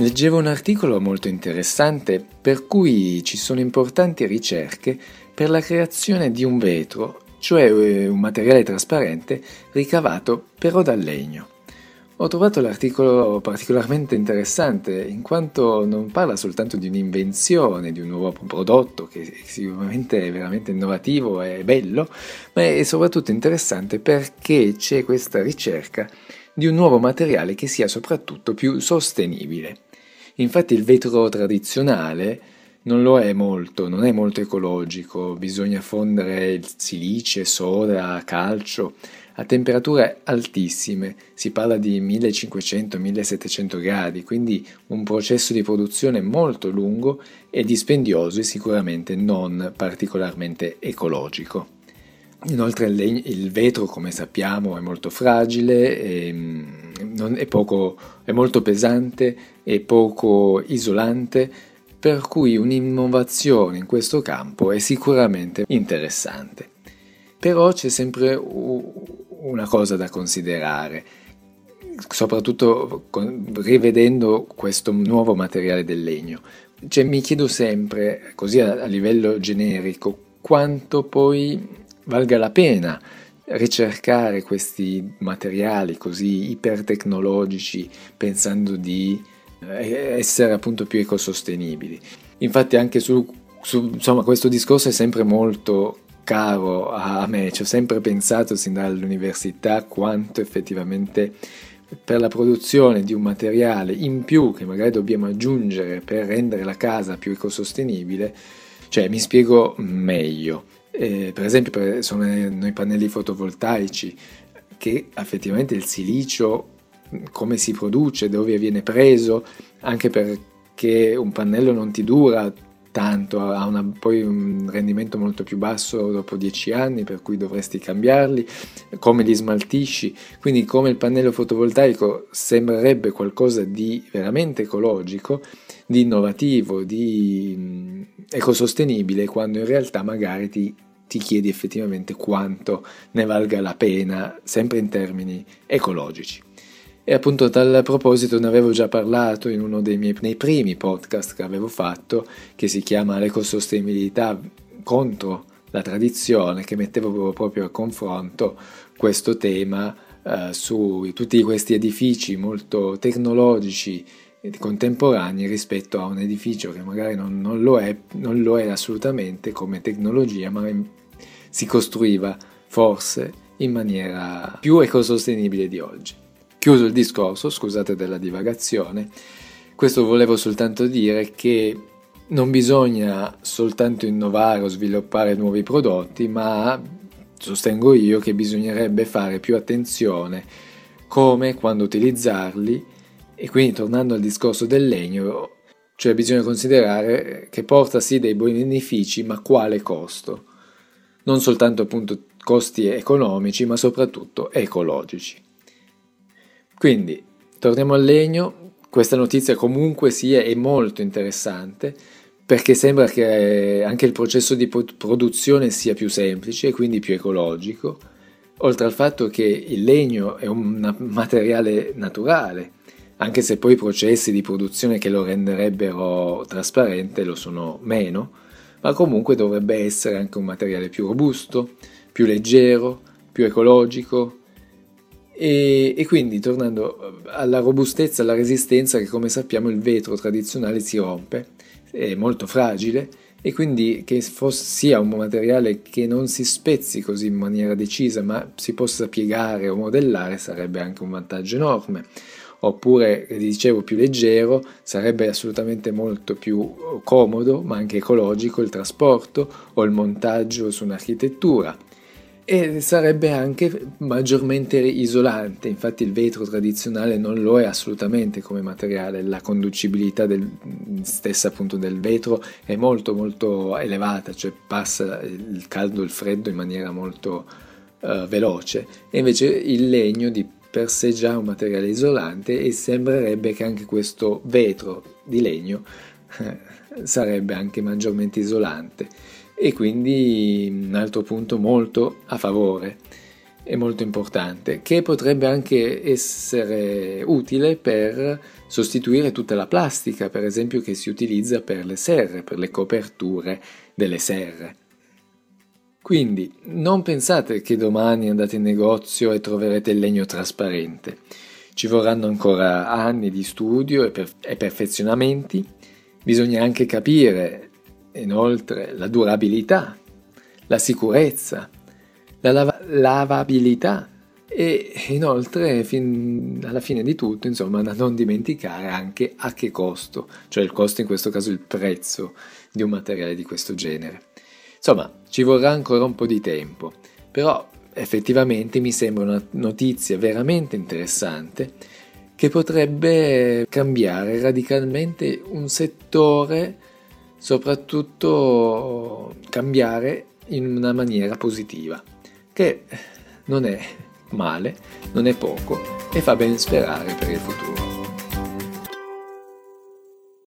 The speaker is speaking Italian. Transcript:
Leggevo un articolo molto interessante per cui ci sono importanti ricerche per la creazione di un vetro, cioè eh, un materiale trasparente ricavato però dal legno. Ho trovato l'articolo particolarmente interessante in quanto non parla soltanto di un'invenzione, di un nuovo prodotto che sicuramente è veramente innovativo e bello, ma è soprattutto interessante perché c'è questa ricerca di un nuovo materiale che sia soprattutto più sostenibile. Infatti il vetro tradizionale non lo è molto, non è molto ecologico, bisogna fondere il silice, soda, calcio a temperature altissime, si parla di 1500-1700 gradi, quindi un processo di produzione molto lungo e dispendioso e sicuramente non particolarmente ecologico. Inoltre il, vetro, come sappiamo, è molto fragile, è, è, poco, è molto pesante e poco isolante, per cui un'innovazione in questo campo è sicuramente interessante. Però c'è sempre una cosa da considerare, soprattutto rivedendo questo nuovo materiale del legno. Cioè, mi chiedo sempre, così a, a livello generico, quanto poi valga la pena ricercare questi materiali così ipertecnologici pensando di eh, essere appunto più ecosostenibili. Infatti anche su, su insomma, questo discorso è sempre molto caro a me, ci ho sempre pensato sin dall'università quanto effettivamente per la produzione di un materiale in più che magari dobbiamo aggiungere per rendere la casa più ecosostenibile, cioè mi spiego meglio. Eh, per esempio sono i pannelli fotovoltaici che effettivamente il silicio come si produce, dove viene preso, anche perché un pannello non ti dura tanto, ha una, poi un rendimento molto più basso dopo 10 anni, per cui dovresti cambiarli, come li smaltisci, quindi come il pannello fotovoltaico sembrerebbe qualcosa di veramente ecologico, di innovativo, di ecosostenibile, quando in realtà magari ti ti chiedi effettivamente quanto ne valga la pena, sempre in termini ecologici. E appunto a tal proposito ne avevo già parlato in uno dei miei primi podcast che avevo fatto, che si chiama L'ecosostenibilità contro la tradizione, che mettevo proprio a confronto questo tema eh, su tutti questi edifici molto tecnologici contemporanei rispetto a un edificio che magari non, non, lo, è, non lo è assolutamente come tecnologia, ma si costruiva forse in maniera più ecosostenibile di oggi. Chiuso il discorso, scusate della divagazione, questo volevo soltanto dire che non bisogna soltanto innovare o sviluppare nuovi prodotti, ma sostengo io che bisognerebbe fare più attenzione come, quando utilizzarli, e quindi tornando al discorso del legno, cioè bisogna considerare che porta sì dei buoni benefici, ma quale costo? non soltanto appunto costi economici, ma soprattutto ecologici. Quindi, torniamo al legno, questa notizia comunque sia è molto interessante perché sembra che anche il processo di produzione sia più semplice e quindi più ecologico, oltre al fatto che il legno è un materiale naturale, anche se poi i processi di produzione che lo renderebbero trasparente lo sono meno, ma comunque dovrebbe essere anche un materiale più robusto, più leggero, più ecologico e, e quindi tornando alla robustezza, alla resistenza che come sappiamo il vetro tradizionale si rompe, è molto fragile e quindi che fosse, sia un materiale che non si spezzi così in maniera decisa ma si possa piegare o modellare sarebbe anche un vantaggio enorme. Oppure, dicevo, più leggero, sarebbe assolutamente molto più comodo, ma anche ecologico il trasporto o il montaggio su un'architettura e sarebbe anche maggiormente isolante, infatti il vetro tradizionale non lo è assolutamente come materiale, la conducibilità del, stessa appunto del vetro è molto molto elevata, cioè passa il caldo e il freddo in maniera molto uh, veloce. E invece il legno di per sé già un materiale isolante e sembrerebbe che anche questo vetro di legno eh, sarebbe anche maggiormente isolante e quindi un altro punto molto a favore. è molto importante, che potrebbe anche essere utile per sostituire tutta la plastica, per esempio che si utilizza per le serre, per le coperture delle serre. Quindi non pensate che domani andate in negozio e troverete il legno trasparente. Ci vorranno ancora anni di studio e, per- e perfezionamenti. Bisogna anche capire, inoltre, la durabilità, la sicurezza, la lav- lavabilità e inoltre fin alla fine di tutto insomma da non dimenticare anche a che costo cioè il costo in questo caso il prezzo di un materiale di questo genere. Insomma ci vorrà ancora un po' di tempo però effettivamente mi sembra una notizia veramente interessante che potrebbe cambiare radicalmente un settore soprattutto cambiare in una maniera positiva che non è male, non è poco e fa ben sperare per il futuro.